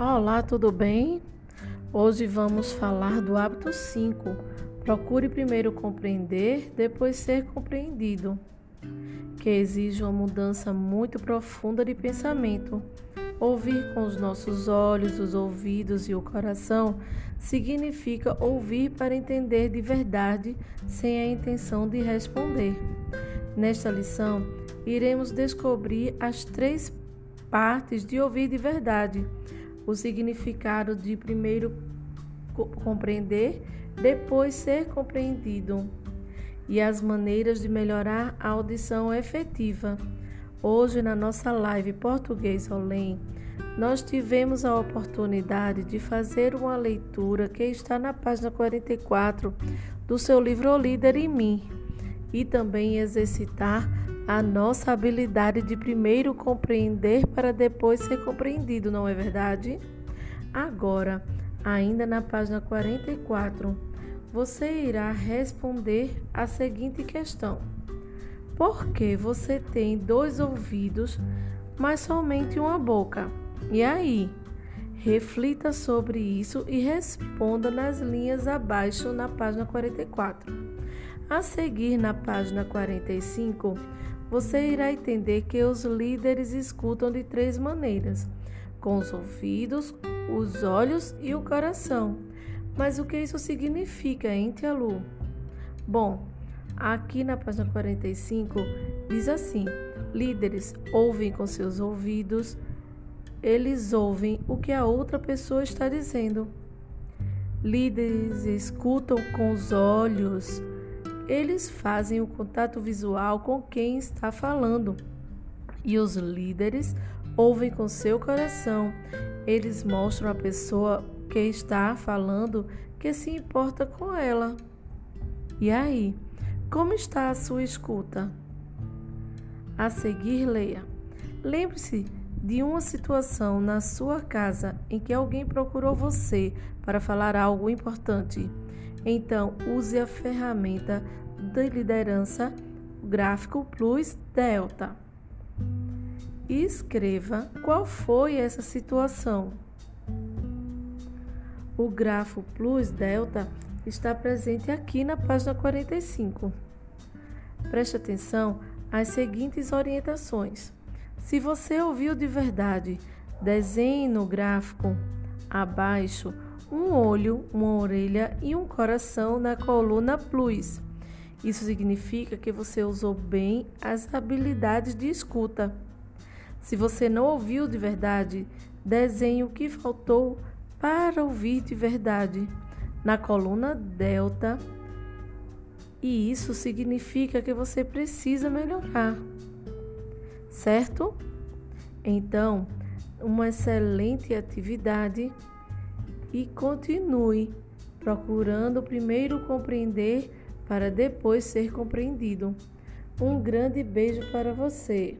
Olá, tudo bem? Hoje vamos falar do hábito 5. Procure primeiro compreender, depois ser compreendido, que exige uma mudança muito profunda de pensamento. Ouvir com os nossos olhos, os ouvidos e o coração significa ouvir para entender de verdade, sem a intenção de responder. Nesta lição, iremos descobrir as três partes de ouvir de verdade, o significado de primeiro compreender, depois ser compreendido, e as maneiras de melhorar a audição efetiva. Hoje, na nossa live Português Olém, nós tivemos a oportunidade de fazer uma leitura que está na página 44 do seu livro O Líder em Mim e também exercitar a nossa habilidade de primeiro compreender para depois ser compreendido, não é verdade? Agora, ainda na página 44, você irá responder a seguinte questão: Por que você tem dois ouvidos, mas somente uma boca? E aí? Reflita sobre isso e responda nas linhas abaixo na página 44. A seguir, na página 45, você irá entender que os líderes escutam de três maneiras: com os ouvidos, os olhos e o coração. Mas o que isso significa, hein, Tia Lu? Bom, aqui na página 45 diz assim: líderes ouvem com seus ouvidos, eles ouvem o que a outra pessoa está dizendo. Líderes escutam com os olhos, eles fazem o contato visual com quem está falando. E os líderes ouvem com seu coração. Eles mostram à pessoa que está falando que se importa com ela. E aí, como está a sua escuta? A seguir, leia. Lembre-se de uma situação na sua casa em que alguém procurou você para falar algo importante. Então, use a ferramenta de liderança gráfico Plus Delta. E escreva qual foi essa situação. O grafo Plus Delta está presente aqui na página 45. Preste atenção às seguintes orientações. Se você ouviu de verdade, desenhe no gráfico abaixo um olho, uma orelha e um coração na coluna plus. Isso significa que você usou bem as habilidades de escuta. Se você não ouviu de verdade, desenhe o que faltou para ouvir de verdade na coluna delta. E isso significa que você precisa melhorar. Certo? Então, uma excelente atividade e continue procurando primeiro compreender para depois ser compreendido. Um grande beijo para você.